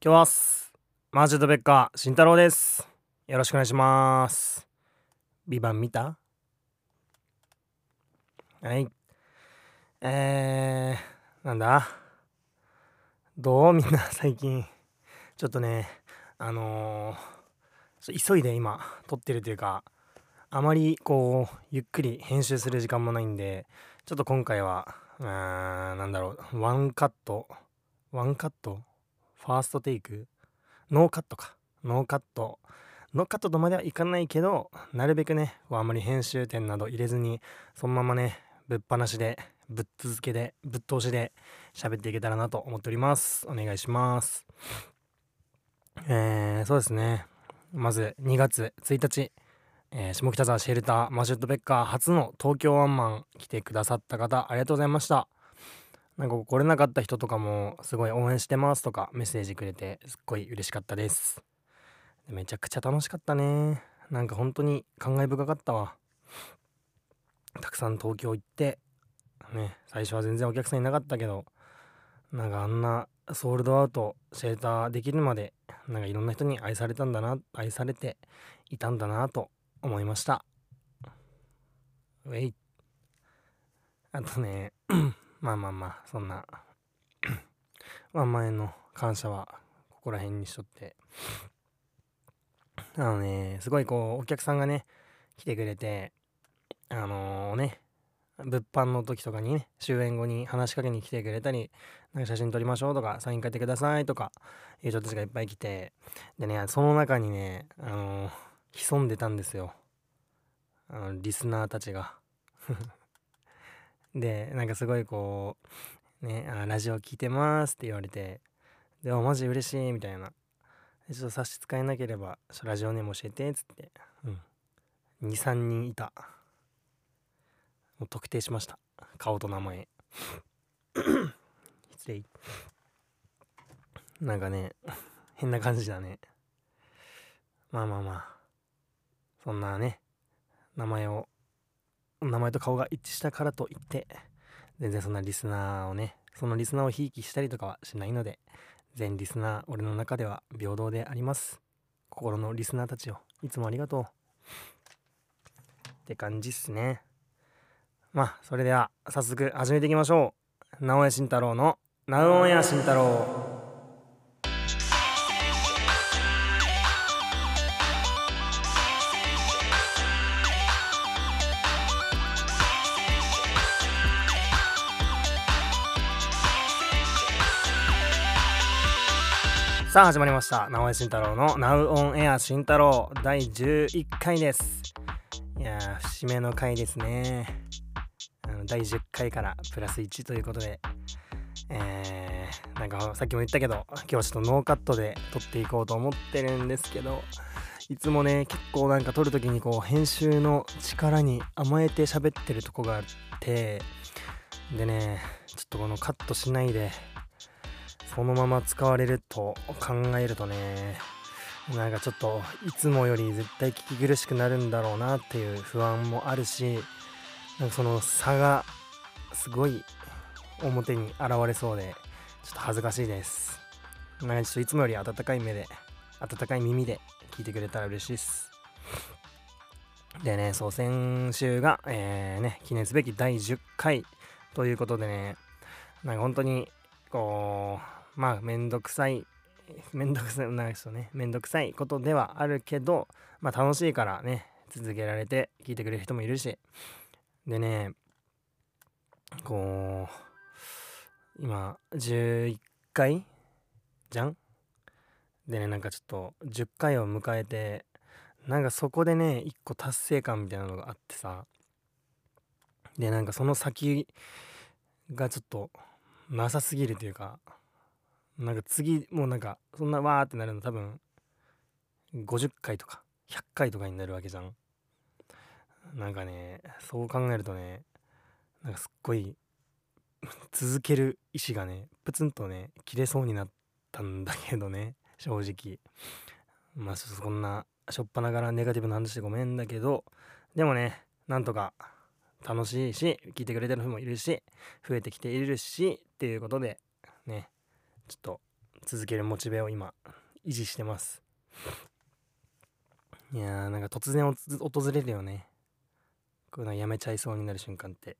今日はすマージェットベッカー慎太郎です。よろしくお願いします。ビバン見た？はい。えー、なんだ？どう？みんな最近。ちょっとねあのー、急いで今撮ってるというかあまりこうゆっくり編集する時間もないんでちょっと今回はうーんなんだろう。ワンカット？ワンカット？ファーストテイク。ノーカットか。ノーカット。ノーカットとまではいかないけどなるべくねあんまり編集点など入れずにそのままねぶっ放しでぶっ続けでぶっ通しで喋っていけたらなと思っております。お願いします。えー、そうですね。まず2月1日。えー、下北沢シェルターマジュットベッカー初の東京ワンマン来てくださった方ありがとうございました。なんか来れなかった人とかもすごい応援してますとかメッセージくれてすっごい嬉しかったです。めちゃくちゃ楽しかったね。なんか本当に感慨深かったわ。たくさん東京行ってね最初は全然お客さんいなかったけどなんかあんなソールドアウトシェルターできるまでなんかいろんな人に愛されたんだな愛されていたんだなと思いました。ウェイ。あとねまあまあまあそんなワンマンへの感謝はここら辺にしとって。あのねすごいこうお客さんがね来てくれてあのー、ね物販の時とかにね終演後に話しかけに来てくれたりなんか写真撮りましょうとかサイン書いてくださいとかいう人たちがいっぱい来てでねその中にねあのー潜んでたんですよ。あのリスナーたちが。でなんかすごいこうねあラジオ聞いてますって言われてでもマジ嬉しいみたいな。ちょっと差し支えなければラジオネーム教えてっつって。うん。23人いた。もう特定しました。顔と名前。失礼。なんかね変な感じだね。まあまあまあ。そんなね名前を名前と顔が一致したからといって全然そんなリスナーをねそのリスナーをひいきしたりとかはしないので全リスナー俺の中では平等であります。心のリスナーたちをいつもありがとう。って感じっすね。まあそれでは早速始めていきましょう。直江慎太郎の「ナウオンエア慎太郎」さあ始まりました。直江慎太郎の Now on Air 慎太郎。第11回です。いや節目の回ですね。第10回からプラス1ということで。えー、なんかさっきも言ったけど今日はちょっとノーカットで撮っていこうと思ってるんですけどいつもね結構なんか撮る時にこう編集の力に甘えて喋ってるとこがあってでねちょっとこのカットしないでそのまま使われると考えるとねなんかちょっといつもより絶対聞き苦しくなるんだろうなっていう不安もあるしなんかその差がすごい表に現れそうでちょっと恥ずかしいです。なんかちょっといつもより温かい目で温かい耳で聞いてくれたら嬉しいです。でねそう先週が、えー、ね記念すべき第10回ということでねなんか本当にこうまあめんどくさい。めんどくさいな人ね。めんどくさいことではあるけどまあ楽しいからね続けられて聞いてくれる人もいるし。でねこう今11回じゃん？でねなんかちょっと10回を迎えてなんかそこでね一個達成感みたいなのがあってさ。でなんかその先がちょっとなさすぎるというかなんか次もうなんかそんなわーってなるの多分50回とか100回とかになるわけじゃん。なんかねそう考えるとねなんかすっごい続ける意志がねプツンとね切れそうになったんだけどね正直。まあそんなしょっぱながらネガティブな話でごめんだけどでもねなんとか楽しいし聞いてくれてる人もいるし増えてきているしっていうことでね。ちょっと続けるモチベを今維持してます。いやーなんか突然訪れるよね。こういうのやめちゃいそうになる瞬間って。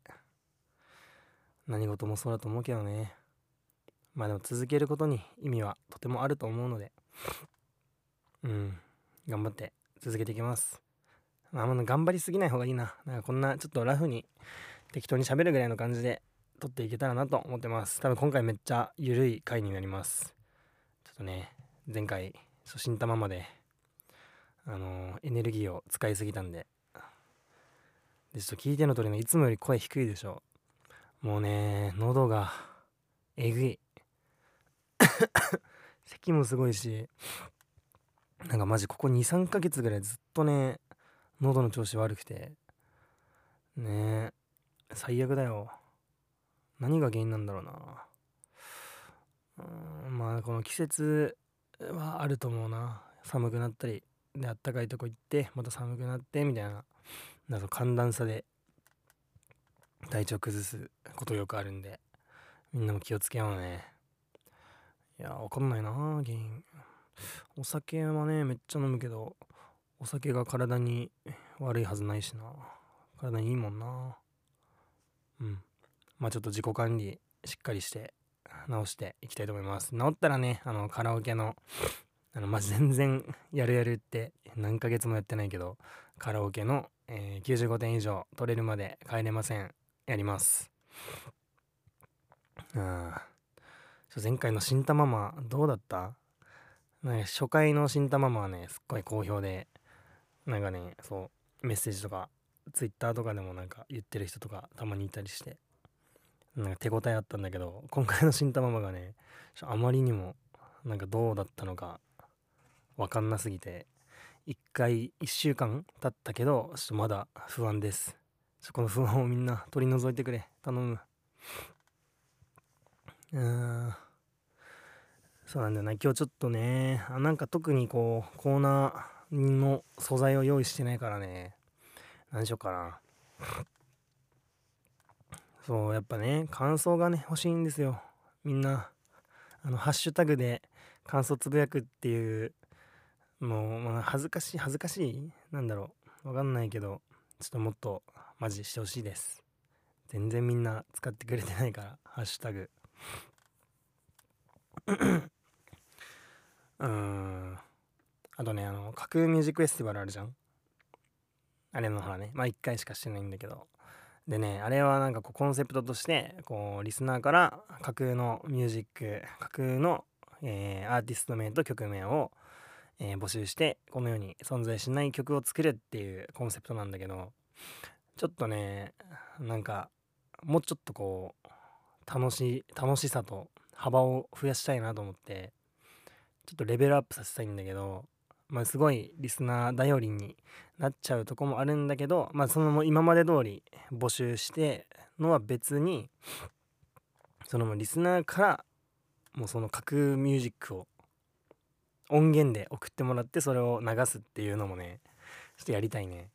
何事もそうだと思うけどね。まあでも続けることに意味はとてもあると思うので。うん。頑張って続けていきます。まあ頑張りすぎない方がいいな。なんかこんなちょっとラフに適当に喋るぐらいの感じで撮っていけたらなと思ってます。多分今回めっちゃ緩い回になります。ちょっとね前回初心たままであのー、エネルギーを使いすぎたんで。でちょっと聞いての通りのいつもより声低いでしょ。もうね喉がえぐい。咳もすごいし。なんかマジここ23ヶ月ぐらいずっとね喉の調子悪くて。ね最悪だよ。何が原因なんだろうな。うんまあこの季節はあると思うな。寒くなったりであったかいとこ行ってまた寒くなってみたいな。なんか寒暖差で体調崩すことよくあるんでみんなも気をつけようね。いやわかんないな原因。お酒はねめっちゃ飲むけどお酒が体に悪いはずないしな。体にいいもんな。うん。まあちょっと自己管理しっかりして直していきたいと思います。治ったらねあのカラオケのあのまあ全然やるやるって何ヶ月もやってないけどカラオケの、えー、95点以上取れるまで帰れません。やります。うん前回の新玉ママどうだった？なんか初回の新玉ママはねすっごい好評でなんかねそうメッセージとかツイッターとかでもなんか言ってる人とかたまにいたりして。なんか手応えあったんだけど今回の新玉ママがねあまりにもなんかどうだったのか分かんなすぎて1回1週間経ったけどちょっとまだ不安です。この不安をみんな取り除いてくれ。頼む。うん。そうなんだよな。今日ちょっとねあなんか特にこうコーナーの素材を用意してないからね。何しようかな。そうやっぱね感想がね欲しいんですよ。みんなあのハッシュタグで感想つぶやくっていうもう、まあ、恥ずかしい恥ずかしいなんだろうわかんないけどちょっともっとマジしてほしいです。全然みんな使ってくれてないからハッシュタグ。うん。あとねあの架空ミュージックフェスティバルあるじゃん。あれのほらね。まあ1回しかしてないんだけど。でねあれはなんかこうコンセプトとしてこうリスナーから架空のミュージック架空の、えー、アーティスト名と曲名をえー、募集してこのように存在しない曲を作るっていうコンセプトなんだけどちょっとねなんかもうちょっとこう楽し楽しさと幅を増やしたいなと思ってちょっとレベルアップさせたいんだけどまあすごいリスナー頼りになっちゃうとこもあるんだけどまあその今まで通り募集してのは別にそのリスナーからもうその架空ミュージックを音源で送ってもらってそれを流すっていうのもねちょっとやりたいね、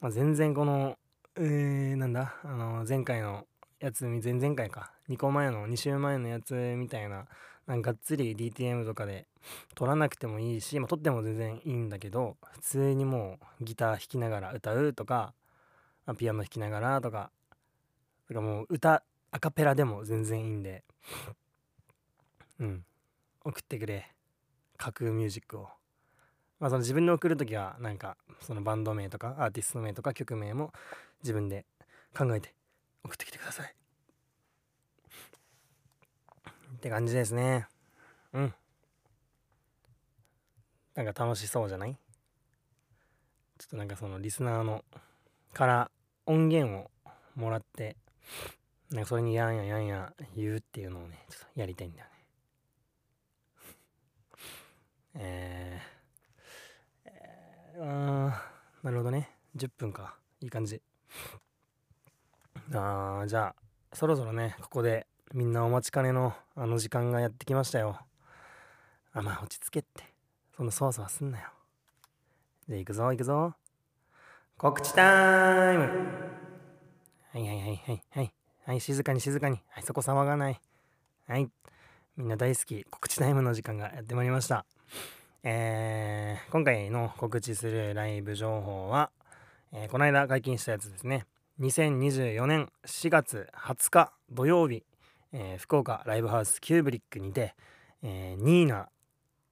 まあ、全然このえー、なんだあの前回のやつ前々回か。2個前の2週前のやつみたいななんかがっつり DTM とかで撮らなくてもいいし、まあ、撮っても全然いいんだけど普通にもうギター弾きながら歌うとか、まあ、ピアノ弾きながらとかとからもう歌アカペラでも全然いいんでうん送ってくれ架空ミュージックを。まあその自分で送る時はなんかそのバンド名とかアーティスト名とか曲名も自分で考えて送ってきてください。って感じですね。うん。なんか楽しそうじゃない？ちょっとなんかそのリスナーのから音源をもらってなんかそれにやんやんやんや言うっていうのをねちょっとやりたいんだよね。えー、えー、あなるほどね10分かいい感じあーじゃあそろそろねここでみんなお待ちかねのあの時間がやってきましたよ。あまあ落ち着けって。そんなそわそわすんなよ。じゃあ行くぞ行くぞ。告知タイム。はいはいはいはいはい。はい静かに静かに。はいそこ騒がない。はい。みんな大好き。告知タイムの時間がやってまいりました。えー、今回の告知するライブ情報は、えー、この間解禁したやつですね。2024年4月20日土曜日、えー、福岡ライブハウスキューブリックにて、えー、ニーナ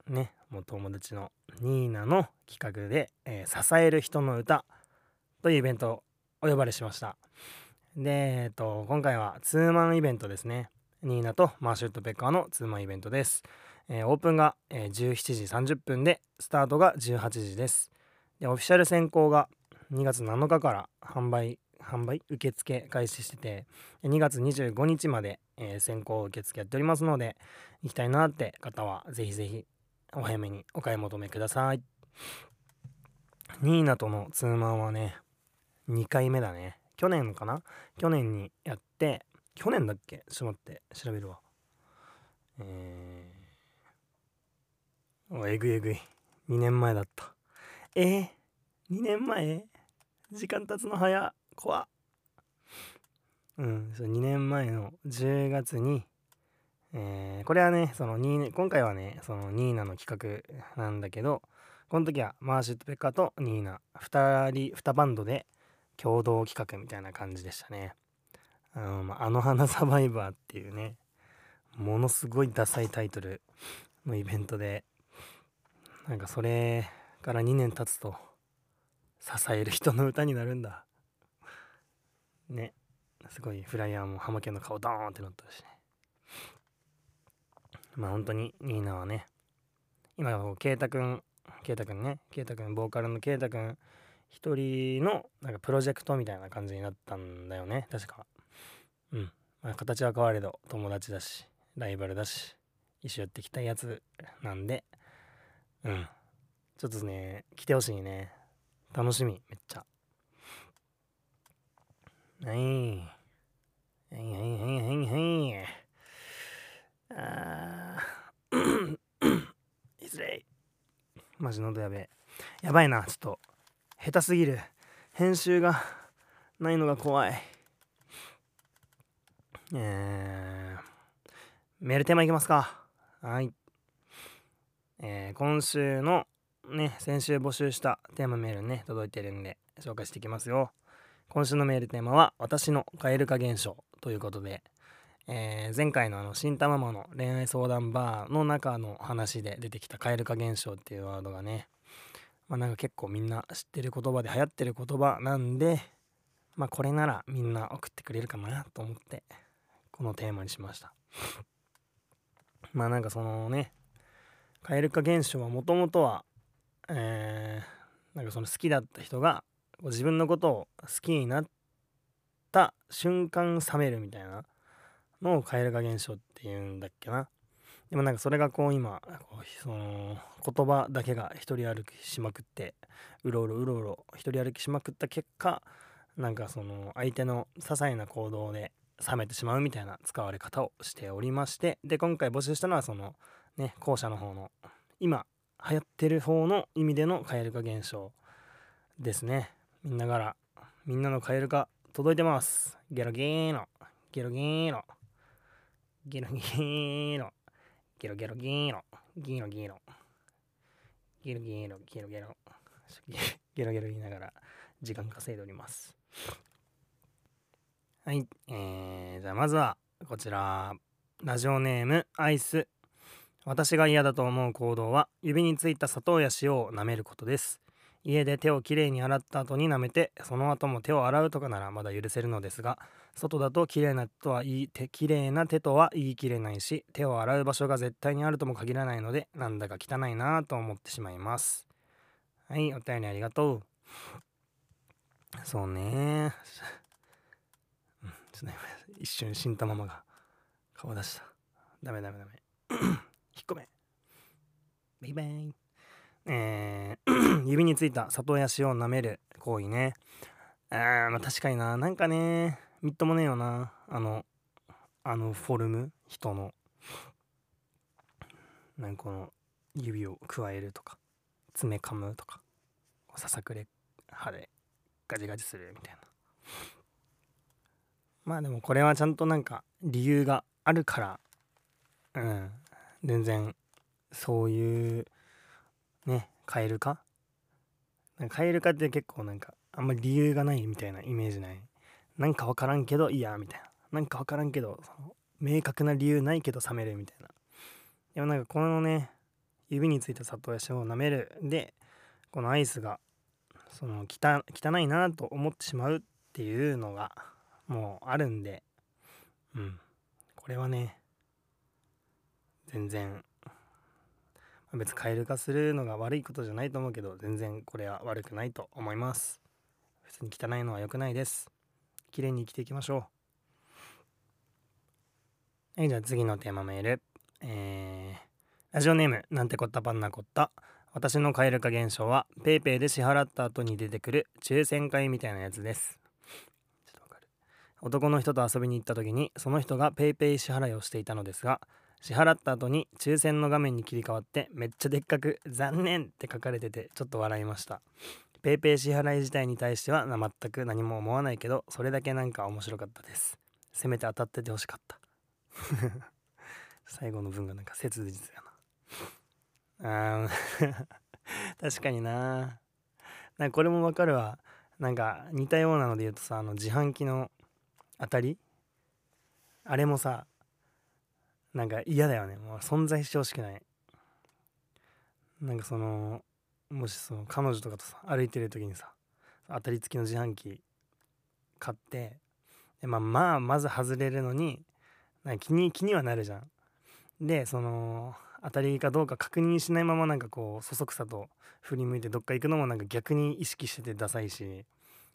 ねもう友達のニーナの企画で、えー、支える人の歌というイベントをお呼ばれしました。で、えっと、今回はツーマンイベントですね。ニーナとマーシュット・ペッカーのツーマンイベントです。えー、オープンが、えー、17時30分でスタートが18時です。でオフィシャル先行が2月7日から販売販売受付開始してて2月25日まで、えー、先行受付やっておりますので行きたいなって方はぜひぜひお早めにお買い求めください。ニーナとのツーマンはね2回目だね。去年かな？去年にやって去年だっけ？ちょって調べるわ。えーえぐいえぐい。2年前だった。えー、2年前？時間経つの早怖うんそ2年前の10月にえー、これはねそのニ今回はねそのニーナの企画なんだけどこの時はマーシュとペッカとニーナ2人2バンドで共同企画みたいな感じでしたね。あのまあの花サバイバーっていうねものすごいダサいタイトルのイベントでなんかそれから2年経つと支える人の歌になるんだ。ね。すごいフライヤーもハマケンの顔ドーンってなったしね。まあ本当にニーナはね今圭太くん圭太くんね圭太くんボーカルの圭太くん一人のなんかプロジェクトみたいな感じになったんだよね確か。うん、まあ、形は変われど友達だしライバルだし一緒やってきたやつなんで。うん。ちょっとね来てほしいね。楽しみめっちゃ。はい。はい。はい。はい。はい。はい。あーい。ずれマジ喉やべえやばい。なちょっと下手すぎる編集がない。のが怖い。えー、メールテーマい。きますかはい。えー、今週のね、先週募集したテーマメールね、届い。てるんで紹介してい。きますよ。今週のメールテーマは、私の蛙化現象ということで、えー、前回のあの、新玉マの恋愛相談バーの中の話で出てきた蛙化現象っていうワードがね、まあなんか結構みんな知ってる言葉で流行ってる言葉なんで、まあこれならみんな送ってくれるかなと思って、このテーマにしました。まあなんかそのね、蛙化現象はもともとは、えー、なんかその好きだった人が自分のことを好きになった瞬間冷めるみたいなのを蛙化現象っていうんだっけな。でもなんかそれがこう今その言葉だけが一人歩きしまくってうろうろうろうろ一人歩きしまくった結果なんかその相手の些細な行動で冷めてしまうみたいな使われ方をしておりましてで今回募集したのはそのね後者の方の今流行ってる方の意味での蛙化現象ですねみんなからみんなの蛙化届いてます。ゲロゲーノ。ゲロゲーノ。ゲロゲーノ。ゲロゲロゲーノ。ゲロゲーノ。ゲロゲーノ。ゲロゲロ。ゲロゲロ言いながら時間稼いでおります。はい。えー、じゃあまずはこちら。ラジオネームアイス。私が嫌だと思う行動は指についた砂糖や塩を舐めることです。家で手をきれいに洗った後に舐めてその後も手を洗うとかならまだ許せるのですが外だときれいなとは言い手きれいな手とは言い切れないし手を洗う場所が絶対にあるとも限らないのでなんだか汚いなと思ってしまいます。はいお便りありがとう。そうね。ちょっと一瞬死んだままが顔出した。ダメダメダメ。引っ込め。バイバイ。えー、指についた里や塩を舐める行為ね。あまあ確かにな。なんかねみっともねえよな。あのあのフォルム？人の。なんかこの指をくわえるとか。爪噛むとか。ささくれ歯でガジガジするみたいな。まあでもこれはちゃんとなんか理由があるから。うん。全然そういうねカエル化？なんかカエル化って結構なんかあんまり理由がないみたいなイメージない？なんか分からんけどいやみたいな。なんか分からんけどその明確な理由ないけど冷めるみたいな。でもなんかこのね指についた砂糖や塩を舐める。でこのアイスがその汚いなと思ってしまうっていうのがもうあるんで。うん。これはね全然別にカエル化するのが悪いことじゃないと思うけど全然これは悪くないと思います。別に汚いのは良くないです。綺麗に生きていきましょう。はいじゃあ次のテーマメール。えー、ラジオネームなんてこったパンナコッタ私のカエル化現象は PayPay で支払った後に出てくる抽選会みたいなやつです。男の人と遊びに行った時にその人が PayPay 支払いをしていたのですが支払った後に抽選の画面に切り替わってめっちゃでっかく「残念!」って書かれててちょっと笑いました。PayPay 支払い自体に対しては全く何も思わないけどそれだけなんか面白かったです。せめて当たっててほしかった。最後の文がなんか切実やな。あ 確かにな。なんかこれもわかるわ。なんか似たようなので言うとさあの自販機の当たり？あれもさなんか嫌だよね。もう存在してほしくない。なんかそのもしその彼女とかとさ歩いてる時にさ当たり付きの自販機買ってで、まあ、まあまず外れるのになんか気に気にはなるじゃん。でその当たりかどうか確認しないままなんかこうそそくさと振り向いてどっか行くのもなんか逆に意識しててダサいし。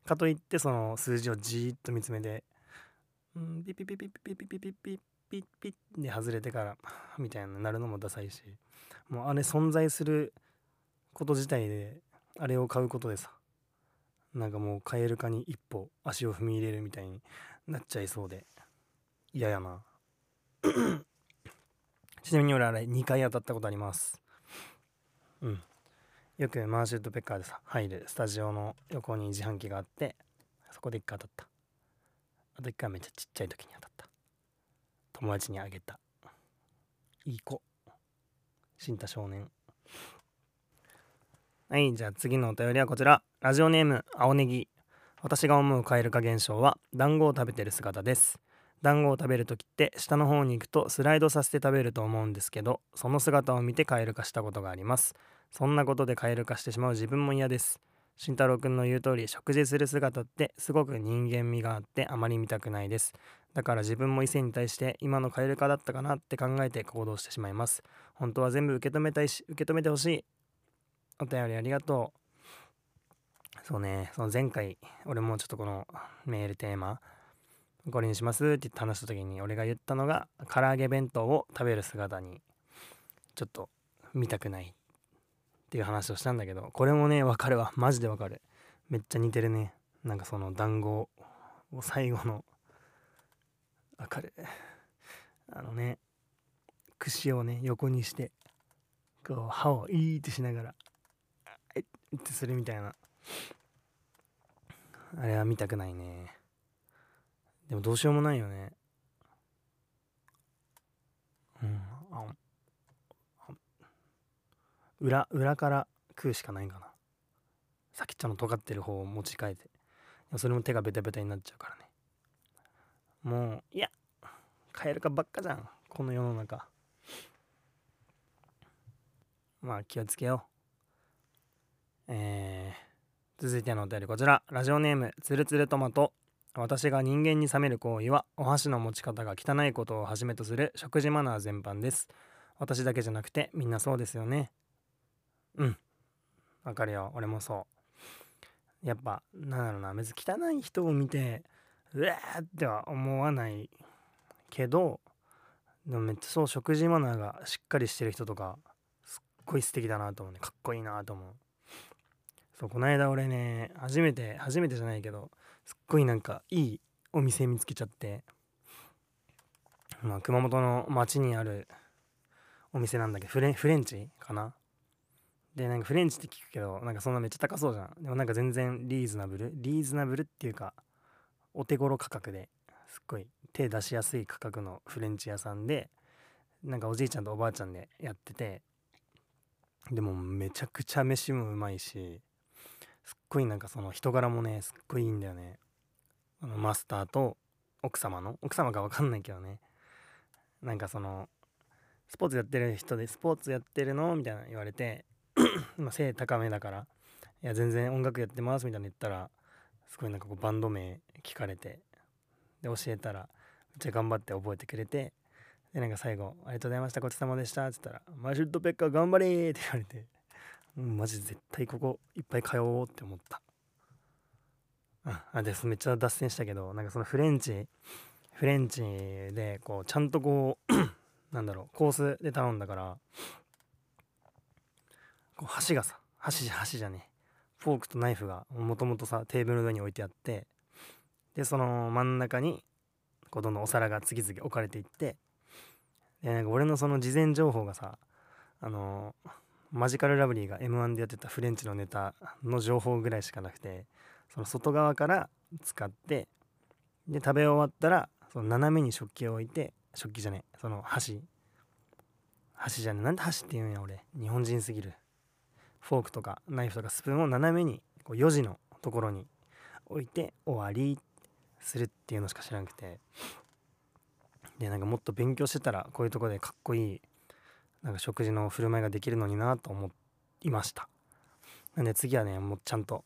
かといってその数字をじーっと見つめて「うんピピピピピピピピピピピッピッで外れてから みたいななるのもダサいし。もうあれ存在すること自体であれを買うことでさなんかもうカエル化に一歩足を踏み入れるみたいになっちゃいそうで嫌やな。ちなみに俺あれ2回当たったことあります。うん。よくマーシュットペッカーでさ入るスタジオの横に自販機があってそこで1回当たった。あと1回めっちゃちっちゃい時に当たった。友達にあげた。いい子。新太少年。はいじゃあ次のお便りはこちら。ラジオネーム青ネギ。私が思うカエル化現象は団子を食べてる姿です。団子を食べる時って下の方に行くとスライドさせて食べると思うんですけどその姿を見てカエル化したことがあります。そんなことでカエル化してしまう自分も嫌です。慎太郎くんの言う通り食事する姿ってすごく人間味があってあまり見たくないです。だから自分も異性に対して今のカエル化だったかなって考えて行動してしまいます。本当は全部受け止めたいし受け止めてほしい。お便りありがとう。そうね。その前回俺もちょっとこのメールテーマこれにしますって言って話した時に俺が言ったのが唐揚げ弁当を食べる姿にちょっと見たくないっていう話をしたんだけどこれもねわかるわ。マジでわかる。めっちゃ似てるね。なんかその団子を最後のわかる。あのね串をね横にしてこう歯をいーってしながらえってするみたいな。あれは見たくないね。でもどうしようもないよねうんあ裏裏から食うしかないんかな。先っちょの尖ってる方を持ち替えて。それも手がベタベタになっちゃうからね。もういやカエル化ばっかじゃん。この世の中。まあ気をつけよう。えー、続いてのお便りこちら。ラジオネームつるつるトマト。私が人間に冷める行為はお箸の持ち方が汚いことをはじめとする食事マナー全般です。私だけじゃなくてみんなそうですよね。うん。わかるよ。俺もそう。やっぱなんだろうな。別に汚い人を見てうわーっては思わないけどでもめっちゃそう食事マナーがしっかりしてる人とかすっごい素敵だなと思うね。かっこいいなと思う。そうこの間俺ね初めて初めてじゃないけどすっごいなんかいいお店見つけちゃってまあ熊本の町にあるお店なんだけどフレフレンチかな？でなんかフレンチって聞くけどなんかそんなめっちゃ高そうじゃん。でもなんか全然リーズナブル。リーズナブルっていうかお手頃価格ですっごい手出しやすい価格のフレンチ屋さんでなんかおじいちゃんとおばあちゃんでやっててでもめちゃくちゃ飯もうまいしすっごいなんかその人柄もねすっごいいいんだよね。あのマスターと奥様の奥様か分かんないけどね。なんかそのスポーツやってる人でスポーツやってるの？みたいな言われて 今背高めだからいや全然音楽やってますみたいな言ったらすごいなんかこうバンド名聞かれてで教えたらめっちゃ頑張って覚えてくれてでなんか最後「ありがとうございましたごちそうさまでした」っつったら「マシュットペッカー頑張れ!」って言われて、マジ絶対ここいっぱい通おうって思ったあですめっちゃ脱線したけどなんかそのフレンチフレンチでこうちゃんとこう なんだろうコースで頼んだからこう箸がさ箸じゃ箸じゃねフォークとナイフがもともとさテーブルの上に置いてあってでその真ん中にこうどんどんお皿が次々置かれていってでなんか俺のその事前情報がさあのマジカルラブリーが m 1でやってたフレンチのネタの情報ぐらいしかなくてその外側から使ってで食べ終わったらその斜めに食器を置いて食器じゃねえその箸。箸じゃねえなんで箸って言うんや俺。日本人すぎる。フォークとかナイフとかスプーンを斜めにこう4時のところに置いて終わりするっていうのしか知らなくて。でなんかもっと勉強してたらこういうとこでかっこいいなんか食事の振る舞いができるのになと思いました。なんで次はねもうちゃんと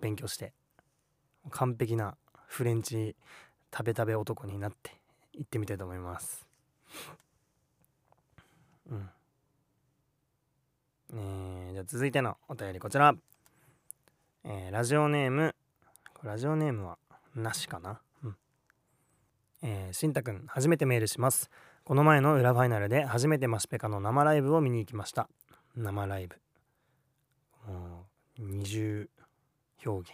勉強して完璧なフレンチ食べ食べ男になって行ってみたいと思います。うん。えー、じゃあ続いてのお便りこちら、えー、ラジオネームラジオネームはなしかな？うん。えー、しんたくん初めてメールします。この前の裏ファイナルで初めてマシペカの生ライブを見に行きました。生ライブ。もう二重表現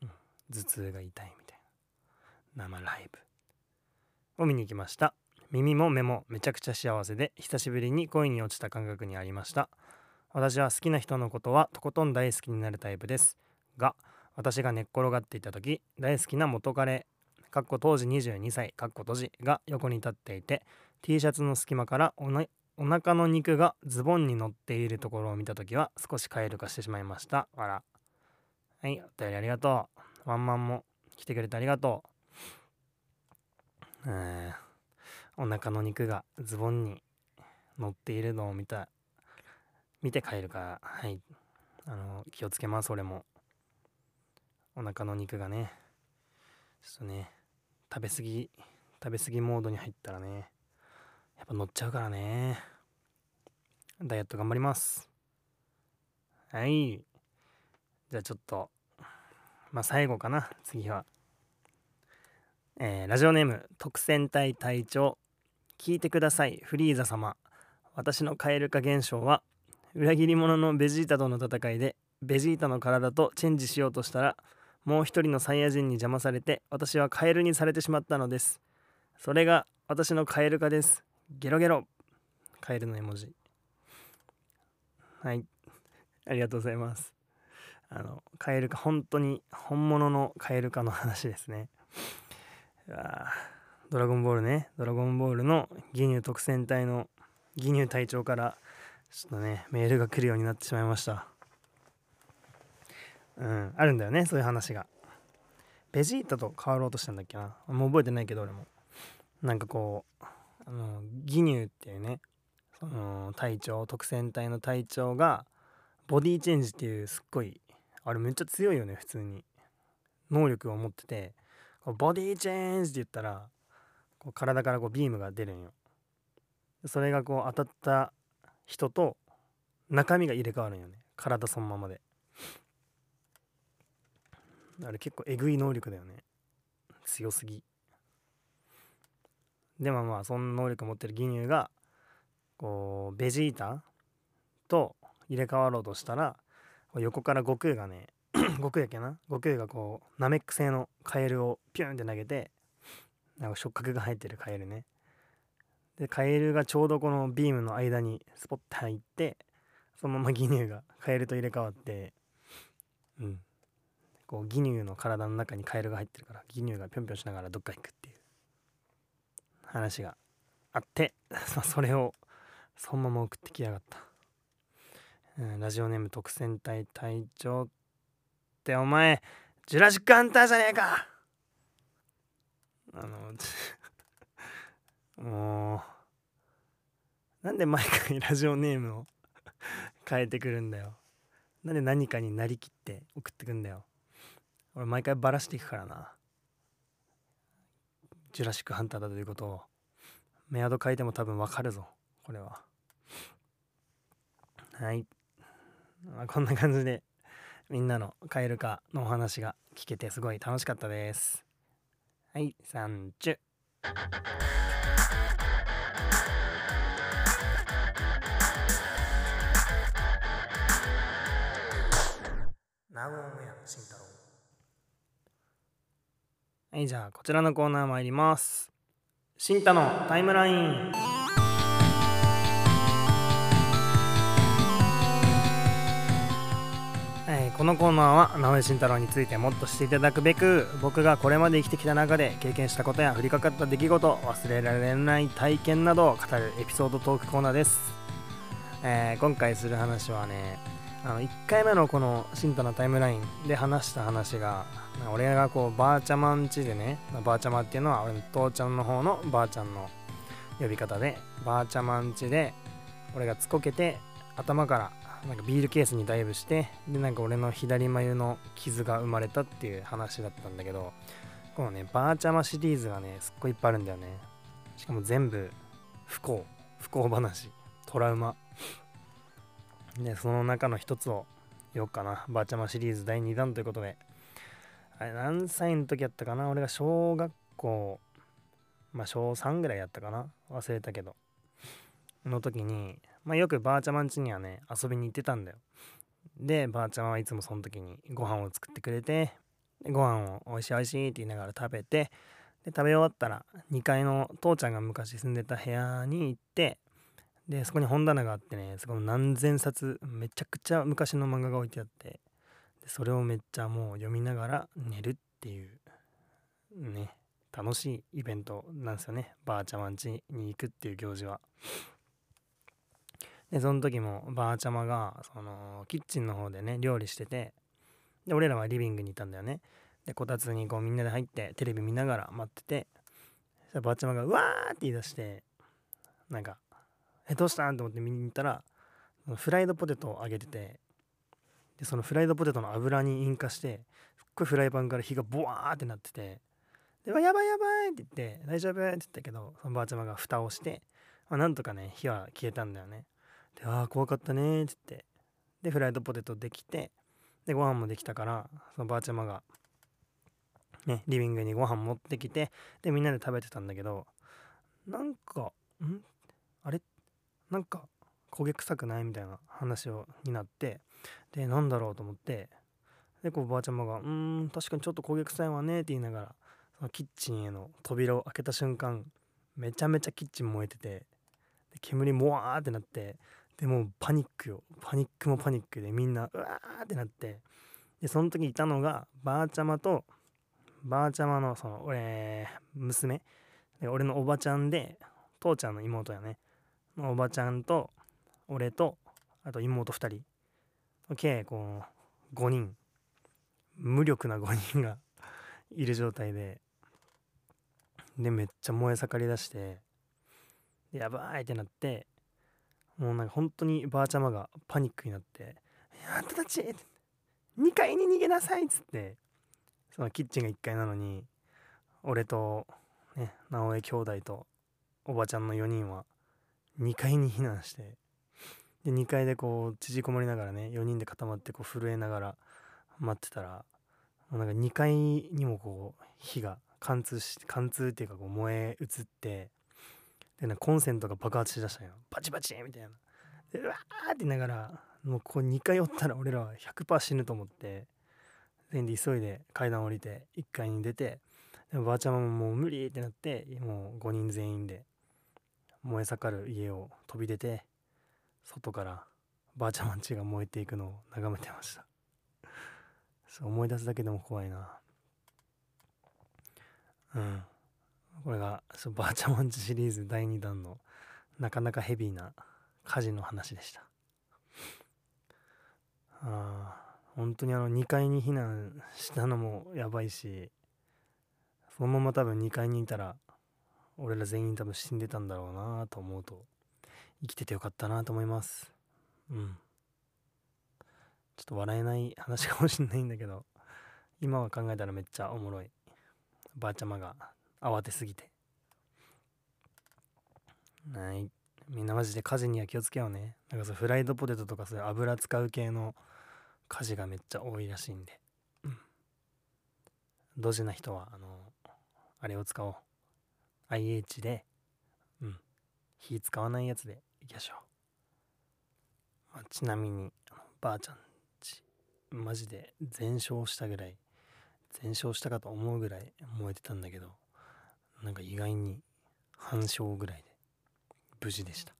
だね。頭痛が痛いみたいな。生ライブ。を見に行きました。耳も目もめちゃくちゃ幸せで久しぶりに恋に落ちた感覚にありました。私は好きな人のことはとことん大好きになるタイプです。が私が寝っ転がっていた時大好きな元彼かっこ当時22歳かっこ閉じが横に立っていて T シャツの隙間からおなお腹の肉がズボンに乗っているところを見た時は少しカエル化してしまいました。あらはいお便りありがとう。ワンマンも来てくれてありがとう。えー、お腹の肉がズボンに乗っているのを見た、見て帰るから、はい。あの、気をつけます、俺も。お腹の肉がね、ちょっとね、食べ過ぎ、食べ過ぎモードに入ったらね、やっぱ乗っちゃうからね。ダイエット頑張ります。はい。じゃあちょっと、まあ最後かな次は、えー、ラジオネーム特選隊隊長聞いてくださいフリーザ様。私の蛙化現象は裏切り者のベジータとの戦いでベジータの体とチェンジしようとしたらもう一人のサイヤ人に邪魔されて私はカエルにされてしまったのです。それが私の蛙化です。ゲロゲロ。カエルの絵文字。はい。ありがとうございます。あのカエル化本当に本物のカエル化の話ですね。うわドラゴンボールね。ドラゴンボールの義乳特選隊の義乳隊長からちょっとねメールが来るようになってしまいました。うんあるんだよねそういう話が。ベジータと変わろうとしたんだっけな。もう覚えてないけど俺も。なんかこうあの義乳っていうねその隊長特選隊の隊長がボディチェンジっていうすっごいあれめっちゃ強いよね普通に。能力を持ってて。ボディチェンジって言ったらこう体からこうビームが出るんよ。それがこう当たった人と中身が入れ替わるんよね。体そのままで。あれ結構えぐい能力だよね。強すぎ。でもまあその能力持ってる義乳がこうベジータと入れ替わろうとしたら横から悟空がね 悟空やけな？悟空がこうナメック星のカエルをピュンって投げてなんか触覚が入ってるカエルね。でカエルがちょうどこのビームの間にスポッて入ってそのまま義乳がカエルと入れ替わってうん。こう義乳の体の中にカエルが入ってるから義乳がぴょんぴょんしながらどっか行くっていう。話があって それをそのまま送ってきやがった、うん、ラジオネーム特選隊隊長ってお前ジュラシックハンターじゃねえか！あの もうなんで毎回ラジオネームを 変えてくるんだよ。なんで何かになりきって送ってくんだよ。俺毎回バラしていくからな。ジュラシックハンターだということを。メアド書いても多分わかるぞこれは。はい、まあ、こんな感じでみんなのカエル化のお話が聞けてすごい楽しかったです。はいサンチュナウオンエア慎太郎。はいじゃあこちらのコーナー参ります。慎太のタイムラインこのコーナーは直江慎太郎についてもっと知っていただくべく僕がこれまで生きてきた中で経験したことや降りかかった出来事忘れられない体験などを語るエピソードトークコーナーです、えー、今回する話はねあの1回目のこの新太のタイムラインで話した話が俺がこうばあちゃまんちでねばあちゃまっていうのは俺の父ちゃんの方のばあちゃんの呼び方でばあちゃまんちで俺がつこけて頭からなんかビールケースにダイブしてでなんか俺の左眉の傷が生まれたっていう話だったんだけどこのねばあちゃまシリーズがねすっごいいっぱいあるんだよねしかも全部不幸不幸話トラウマで、その中の一つを言おうかな。ばあちゃまシリーズ第2弾ということで。あれ、何歳の時やったかな？俺が小学校、まあ小3ぐらいやったかな？忘れたけど。の時に、まあよくばあちゃまん家にはね、遊びに行ってたんだよ。で、ばあちゃまはいつもその時にご飯を作ってくれて、ご飯をおいしいおいしいって言いながら食べて、で、食べ終わったら2階の父ちゃんが昔住んでた部屋に行って、でそこに本棚があってねそこの何千冊めちゃくちゃ昔の漫画が置いてあってでそれをめっちゃもう読みながら寝るっていうね楽しいイベントなんですよねばあちゃまん家に行くっていう行事は。でその時もばあちゃまがそのキッチンの方でね料理しててで俺らはリビングにいたんだよね。でこたつにこうみんなで入ってテレビ見ながら待っててばあちゃまが「うわ!」って言い出してなんかえどうしたん？と思って見に行ったらフライドポテトを揚げててでそのフライドポテトの油に引火してすっごいフライパンから火がボワーってなっててで「やばいやばい!」って言って「大丈夫?」って言ったけどそのばあちゃまが蓋をして、まあ、なんとかね火は消えたんだよねで「ああ怖かったね」って言って。でフライドポテトできてでご飯もできたからそのばあちゃまがねリビングにご飯持ってきてでみんなで食べてたんだけどなんかん？あれ？なんか焦げ臭くないみたいな話をになってでなんだろうと思ってでこうばあちゃまが「うん確かにちょっと焦げ臭いわね」って言いながらそのキッチンへの扉を開けた瞬間めちゃめちゃキッチン燃えててで煙もわーってなってでもパニックよ。パニックもパニックでみんなうわーってなって。でその時いたのがばあちゃまとばあちゃまのその俺娘。で俺のおばちゃんで父ちゃんの妹やね。おばちゃんと俺とあと妹2人。計こう5人。無力な5人が いる状態で。でめっちゃ燃え盛り出して。やばいってなって。もうなんか本当にばあちゃまがパニックになって「あんたたち2階に逃げなさい」っつってそのキッチンが1階なのに俺とね直江兄弟とおばちゃんの4人は2階に避難してで2階でこう縮こまりながらね4人で固まってこう震えながら待ってたらもうなんか2階にもこう火が貫通し貫通っていうかこう燃え移ってでなコンセントが爆発しだしたんよ。バチバチみたいな。でうわーって言いながらもうこう2階おったら俺らは100%死ぬと思って全員で急いで階段降りて1階に出てでもばあちゃまももう無理ってなってもう5人全員で燃え盛る家を飛び出て外からばあちゃまんちが燃えていくのを眺めてました。そう思い出すだけでも怖いな。うん。これがそバーチャマンチシリーズ第2弾のなかなかヘビーな火事の話でした。あ本当にあの2階に避難したのもやばいしそのまま多分2階にいたら俺ら全員多分死んでたんだろうなと思うと生きててよかったなと思います。うん。ちょっと笑えない話かもしんないんだけど今は考えたらめっちゃおもろい。ばあちゃまが慌てすぎて。はい。みんなマジで火事には気をつけようね。なんかそうフライドポテトとかそういう油使う系の火事がめっちゃ多いらしいんで。うん。ドジな人はあのあれを使おう。IH でうん。火使わないやつでいきましょう、まあ、ちなみにばあちゃんちマジで全焼したぐらい全焼したかと思うぐらい燃えてたんだけど。なんか意外に半生ぐらいで無事でした。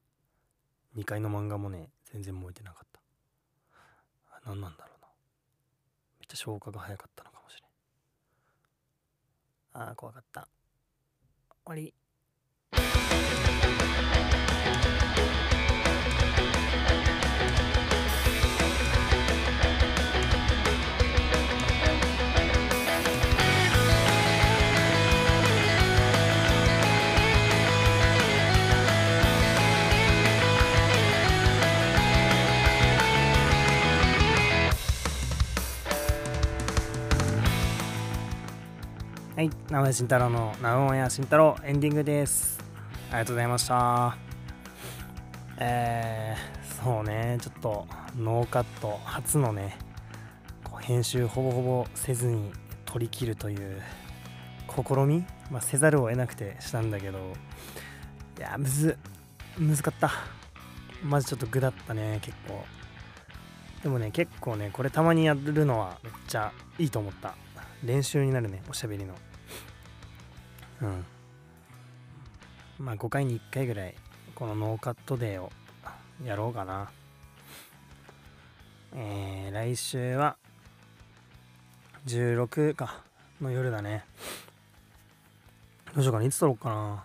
2階の漫画もね全然燃えてなかった。何なんだろうな。めっちゃ消化が早かったのかもしれん。ああ怖かった。終わり。はい、名前慎太郎のナウオンや慎太郎エンディングです。ありがとうございました。えー、そうね、ちょっとノーカット初のね、編集ほぼほぼせずに取り切るという試み、まあ、せざるを得なくてしたんだけど、いや、むず、むずかった。まずちょっと具だったね、結構。でもね、結構ね、これたまにやるのはめっちゃいいと思った。練習になるねおしゃべりのまあ5回に1回ぐらいこのノーカットデーをやろうかな。えー、来週は16か。の夜だね。どうしようかな。いつ撮ろうか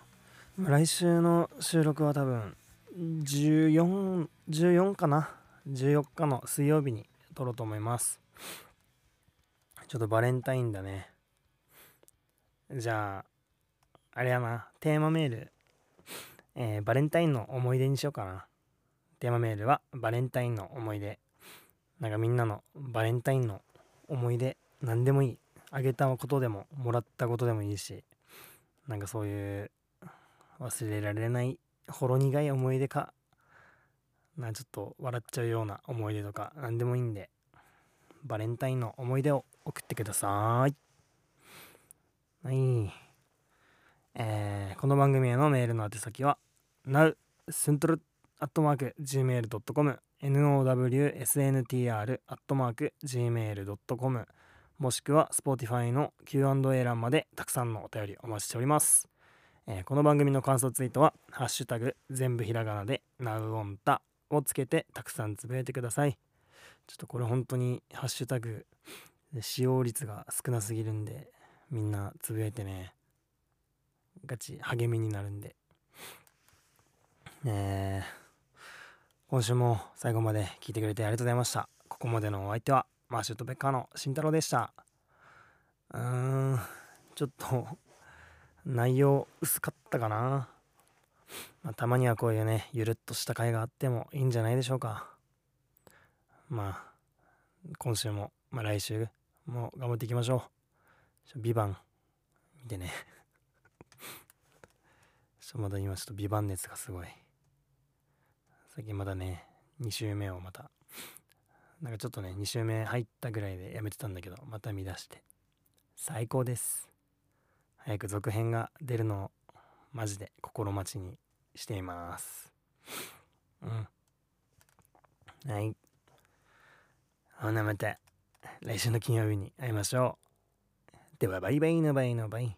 な。来週の収録は多分1414 14かな。14日の水曜日に撮ろうと思います。ちょっとバレンタインだね。じゃあ、あれやな、テーマメール、えー、バレンタインの思い出にしようかな。テーマメールはバレンタインの思い出。なんかみんなのバレンタインの思い出、何でもいい。あげたことでも、もらったことでもいいし、なんかそういう忘れられないほろ苦い思い出か、なちょっと笑っちゃうような思い出とか、何でもいいんで、バレンタインの思い出を送ってください。はい。えー、この番組へのメールの宛先は、now, スントル、アットマーク、gmail.com、nowsntr、アットマーク、gmail.com、もしくは Spotify の Q&A 欄までたくさんのお便りお待ちしております。えーこの番組の感想ツイートは、ハッシュタグ、全部ひらがなで、なうおんたをつけてたくさんつぶやいてください。ちょっとこれ本当にハッシュタグ使用率が少なすぎるんでみんなつぶやいてねガチ励みになるんで。え。ー今週も最後まで聞いてくれてありがとうございました。ここまでのお相手はマーシュとベッカーの慎太郎でした。うーん。ちょっと内容薄かったかな、まあ、たまにはこういうねゆるっとした回があってもいいんじゃないでしょうか。まあ今週も、まあ、来週も頑張っていきましょう。ちょビバン見てね。ちょまだ今ちょっとビバン熱がすごい。最近まだね、2週目をまた、なんかちょっとね、2週目入ったぐらいでやめてたんだけど、また見出して。最高です。早く続編が出るのをマジで心待ちにしています。うん。はい。ほなまた来週の金曜日に会いましょう。ではバイバイのバイのバイ。